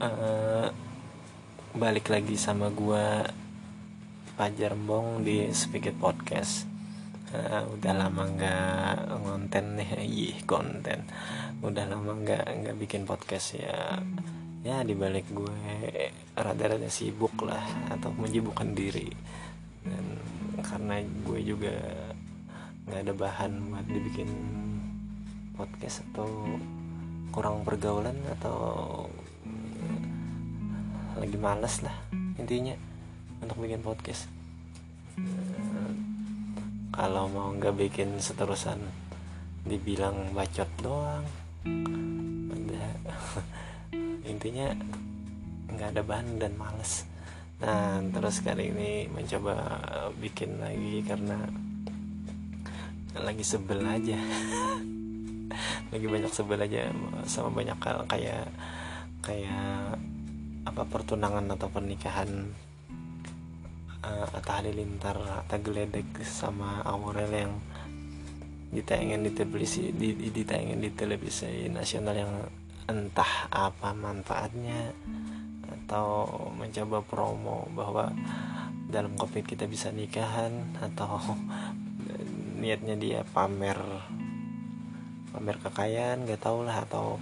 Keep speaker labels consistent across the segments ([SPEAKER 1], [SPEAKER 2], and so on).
[SPEAKER 1] uh, balik lagi sama gua Pajar Bong di Speak Podcast. Uh, udah lama nggak ngonten nih. Ih konten. Udah lama nggak nggak bikin podcast ya. Ya dibalik gue rada-rada sibuk lah atau menyibukkan diri. Dan karena gue juga nggak ada bahan buat dibikin podcast atau kurang pergaulan atau lagi males lah intinya untuk bikin podcast. Kalau mau nggak bikin seterusan dibilang bacot doang udah intinya nggak ada bahan dan males. Nah terus kali ini mencoba bikin lagi karena lagi sebel aja. Lagi banyak sebel aja sama banyak kayak kayak apa pertunangan atau pernikahan uh, Atta Halilintar Atta Geledek sama Aurel yang ditayangin di televisi di, ditayangin di televisi nasional yang entah apa manfaatnya atau mencoba promo bahwa dalam covid kita bisa nikahan atau niatnya dia pamer pamer kekayaan gak tau lah atau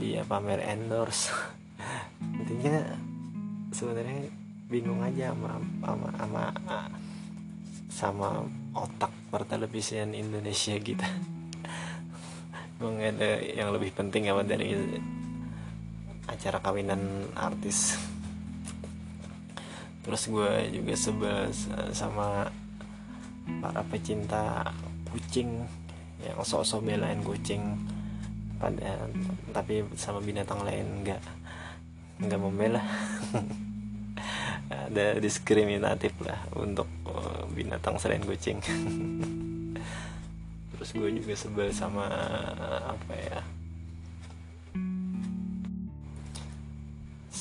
[SPEAKER 1] dia pamer endorse intinya sebenarnya bingung aja sama sama sama sama otak pertelevisian Indonesia kita. Emang ada yang lebih penting apa dari acara kawinan artis? Terus gue juga sebel sama para pecinta kucing yang sosok belain kucing. Pada tapi sama binatang lain enggak enggak membela ada diskriminatif lah untuk uh, binatang selain kucing. Terus gue juga sebel sama apa ya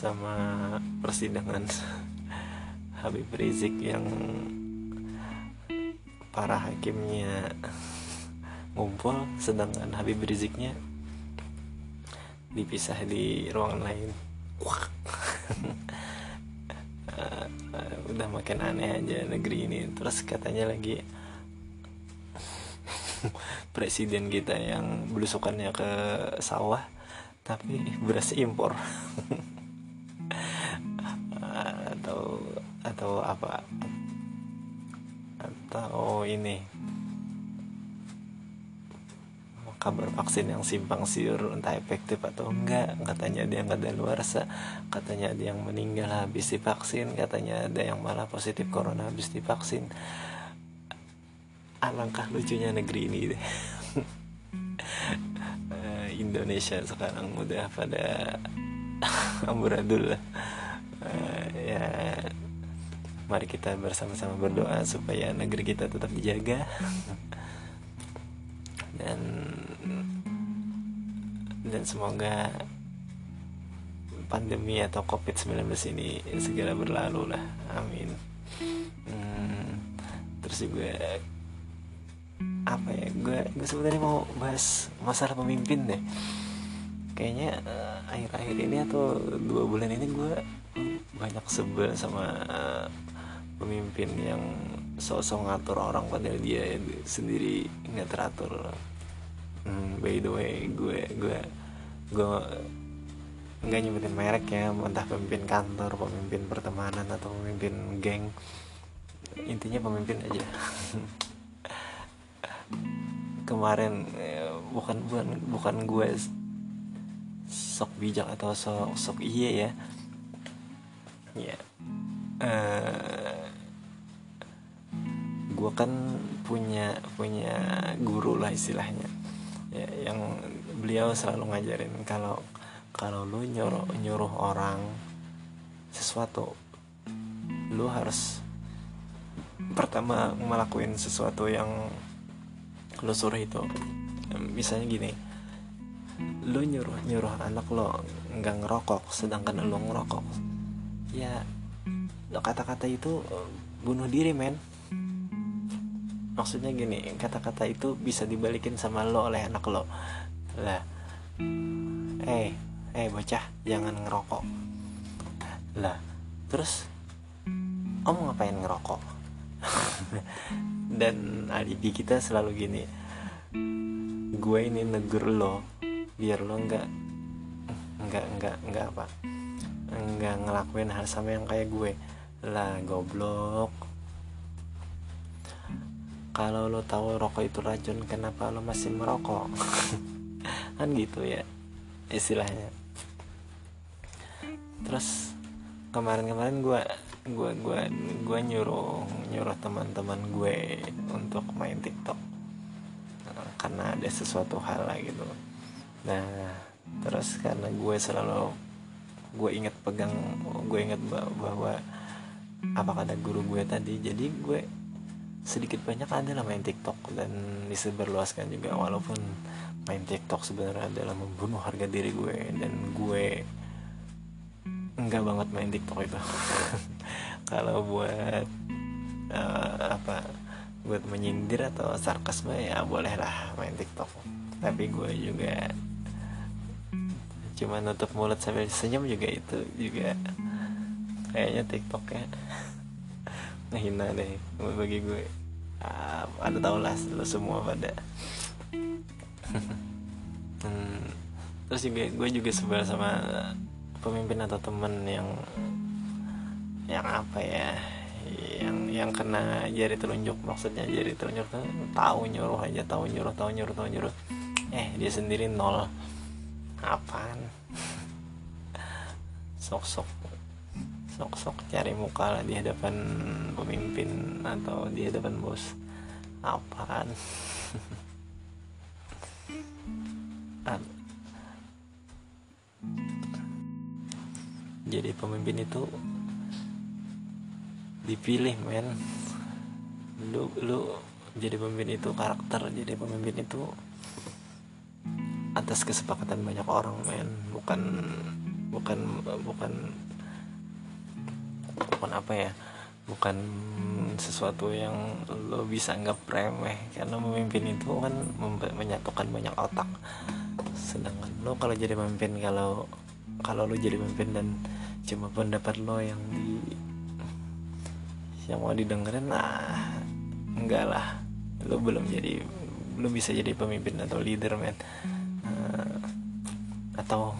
[SPEAKER 1] sama persidangan Habib Rizik yang para hakimnya ngumpul sedangkan Habib Riziknya dipisah di ruangan lain udah makin aneh aja negeri ini. Terus katanya lagi presiden kita yang belusukannya ke sawah tapi beras impor. Atau atau apa? Atau ini kabar vaksin yang simpang siur entah efektif atau enggak. Katanya ada yang ada luar katanya ada yang meninggal habis divaksin katanya ada yang malah positif corona habis divaksin. Alangkah lucunya negeri ini. Deh Indonesia sekarang udah pada amburadul lah. Uh, ya mari kita bersama-sama berdoa supaya negeri kita tetap dijaga. Dan dan semoga pandemi atau covid-19 ini segera berlalu lah. Amin. Hmm, terus juga apa ya gue gue sebenarnya mau bahas masalah pemimpin deh. Kayaknya akhir-akhir uh, ini atau dua bulan ini gue banyak sebel sama uh, pemimpin yang sosok ngatur orang padahal dia sendiri nggak teratur. Hmm, by the way gue gue gue nggak nyebutin merek ya entah pemimpin kantor pemimpin pertemanan atau pemimpin geng. Intinya pemimpin aja. Kemarin ya, bukan bukan bukan gue sok bijak atau sok sok iya ya. Ya uh, gue kan punya punya guru lah istilahnya ya yang beliau selalu ngajarin kalau kalau lu nyuruh nyuruh orang sesuatu lu harus pertama ngelakuin sesuatu yang lo suruh itu. Misalnya gini lo nyuruh nyuruh anak lo nggak ngerokok sedangkan lo ngerokok. Ya kata-kata itu bunuh diri men maksudnya gini kata-kata itu bisa dibalikin sama lo oleh anak lo. Lah eh eh bocah jangan ngerokok. Lah terus om ngapain ngerokok? Dan alibi kita selalu gini gue ini negur lo biar lo nggak nggak nggak nggak apa nggak ngelakuin hal sama yang kayak gue. Lah goblok kalau lo tahu rokok itu racun kenapa lo masih merokok? Kan gitu ya istilahnya. Terus kemarin-kemarin gue gue gue gue nyuruh nyuruh teman-teman gue untuk main TikTok. Karena ada sesuatu hal lah gitu. Nah terus karena gue selalu gue inget pegang gue inget bahwa apa kata guru gue tadi jadi gue sedikit banyak adalah main TikTok dan disebarluaskan juga walaupun main TikTok sebenarnya adalah membunuh harga diri gue dan gue enggak banget main TikTok itu. Kalau buat uh, apa buat menyindir atau sarkasme ya bolehlah main TikTok. Tapi gue juga cuma nutup mulut sambil senyum juga itu juga kayaknya TikTok ya ngehina deh bagi gue. Uh, ada tau lah lo semua pada. Hmm, terus juga gue juga sebel sama pemimpin atau temen yang yang apa ya yang yang kena jari telunjuk. Maksudnya jari telunjuk tahu nyuruh aja tahu nyuruh tahu nyuruh tahu nyuruh. Eh dia sendiri nol. Apaan? Sok sok sok sok cari muka lah di hadapan pemimpin atau di hadapan bos. Apaan jadi pemimpin itu dipilih men. Lu lu jadi pemimpin itu karakter jadi pemimpin itu atas kesepakatan banyak orang men. Bukan bukan bukan bukan apa ya bukan sesuatu yang lo bisa nggak remeh. Karena memimpin itu kan menyatukan banyak otak. Sedangkan lo kalau jadi pemimpin kalau kalau lo jadi pemimpin dan cuma pendapat lo yang di yang mau didengerin nah enggak lah. Lo belum jadi belum bisa jadi pemimpin atau leader men. Uh, atau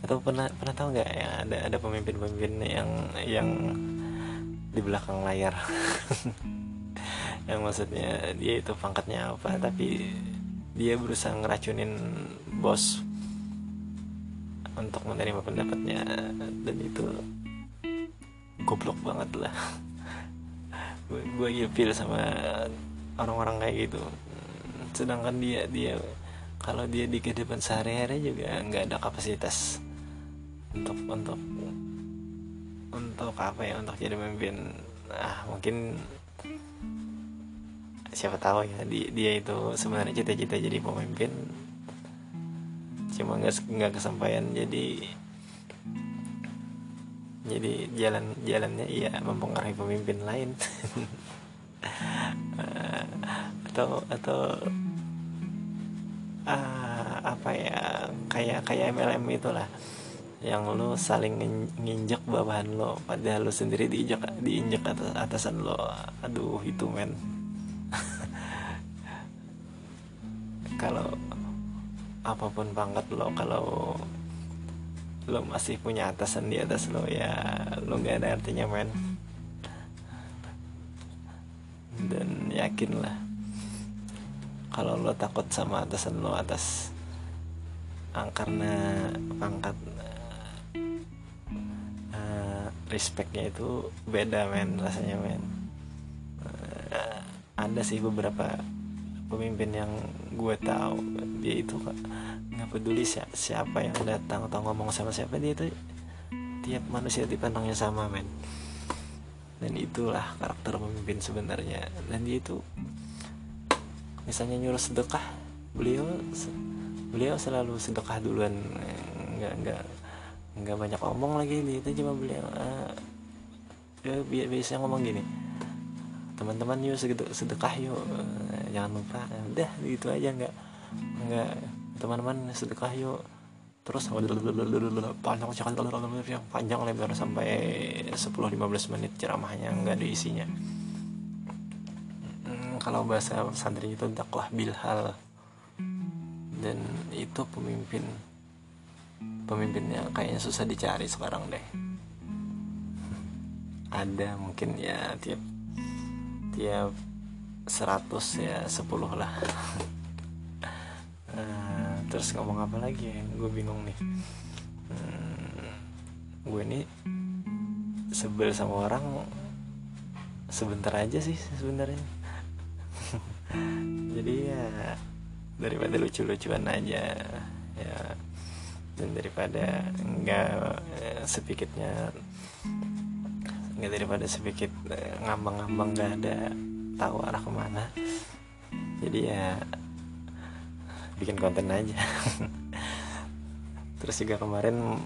[SPEAKER 1] atau pernah pernah tahu nggak ya ada ada pemimpin-pemimpin yang yang di belakang layar? Yang maksudnya dia itu pangkatnya apa tapi dia berusaha ngeracunin bos untuk menerima pendapatnya. Dan itu goblok banget lah. Gue ilfil sama orang-orang kayak gitu. Sedangkan dia dia kalau dia di kehidupan sehari-hari juga nggak ada kapasitas untuk untuk. Untuk apa ya? Untuk jadi pemimpin. Ah mungkin siapa tahu ya dia, dia itu sebenarnya cita-cita jadi pemimpin. Cuma nggak nggak kesampaian jadi jadi jalan jalannya iya mempengaruhi pemimpin lain. Atau atau uh, apa ya? Kayak kayak MLM itulah yang lo saling nginjek bawahan lo padahal lo sendiri diinjak diinjak atas atasan lo. Aduh itu men. Kalau apa pun pangkat lo kalau lo masih punya atasan di atas lo ya lo nggak ada artinya men. Dan yakin lah kalau lo takut sama atasan lo atas karena pangkat respectnya itu beda men rasanya men. Uh, ada sih beberapa pemimpin yang gue tahu dia itu nggak peduli siapa yang datang atau ngomong sama siapa dia itu tiap manusia dipandangnya sama men. Dan itulah karakter pemimpin sebenarnya. Dan dia itu misalnya nyuruh sedekah beliau beliau selalu sedekah duluan nggak nggak nggak banyak omong lagi dia itu cuma beliau uh, dia biasanya ngomong gini. Teman-teman yuk sedekah yuk. Uh, jangan lupa. Udah gitu aja. Nggak nggak. Teman-teman sedekah yuk. Terus panjang yang panjang lebar sampai 10-15 menit ceramahnya. Nggak ada isinya. Hmm, kalau bahasa santri itu dakwah bilhal dan itu pemimpin pemimpinnya kayaknya susah dicari sekarang deh. Ada mungkin ya tiap tiap 100 ya 10 lah. Uh, terus ngomong apa lagi ya? Gue bingung nih. Hmm, gue ini sebel sama orang sebentar aja sih sebenarnya. Jadi ya daripada lucu-lucuan aja ya dan daripada enggak eh, sedikitnya enggak daripada sedikit eh, ngambang-ngambang nggak ada tahu arah ke mana. Jadi ya bikin konten aja. Terus juga kemarin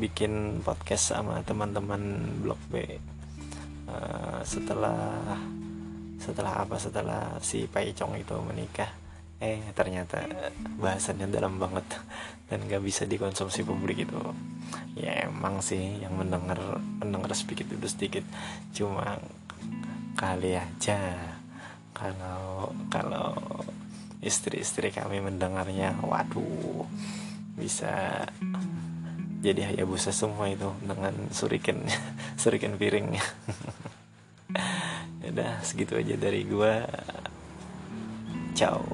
[SPEAKER 1] bikin podcast sama teman-teman blog B. Uh, setelah setelah apa? Setelah si Pai Chong itu menikah eh ternyata bahasannya dalam banget dan gak bisa dikonsumsi publik itu. Ya emang sih yang mendengar mendengar sedikit itu sedikit. Cuma kali aja kalau kalau istri-istri kami mendengarnya waduh bisa jadi hayabusa semua itu dengan suriken suriken piringnya ya udah segitu aja dari gua. Ciao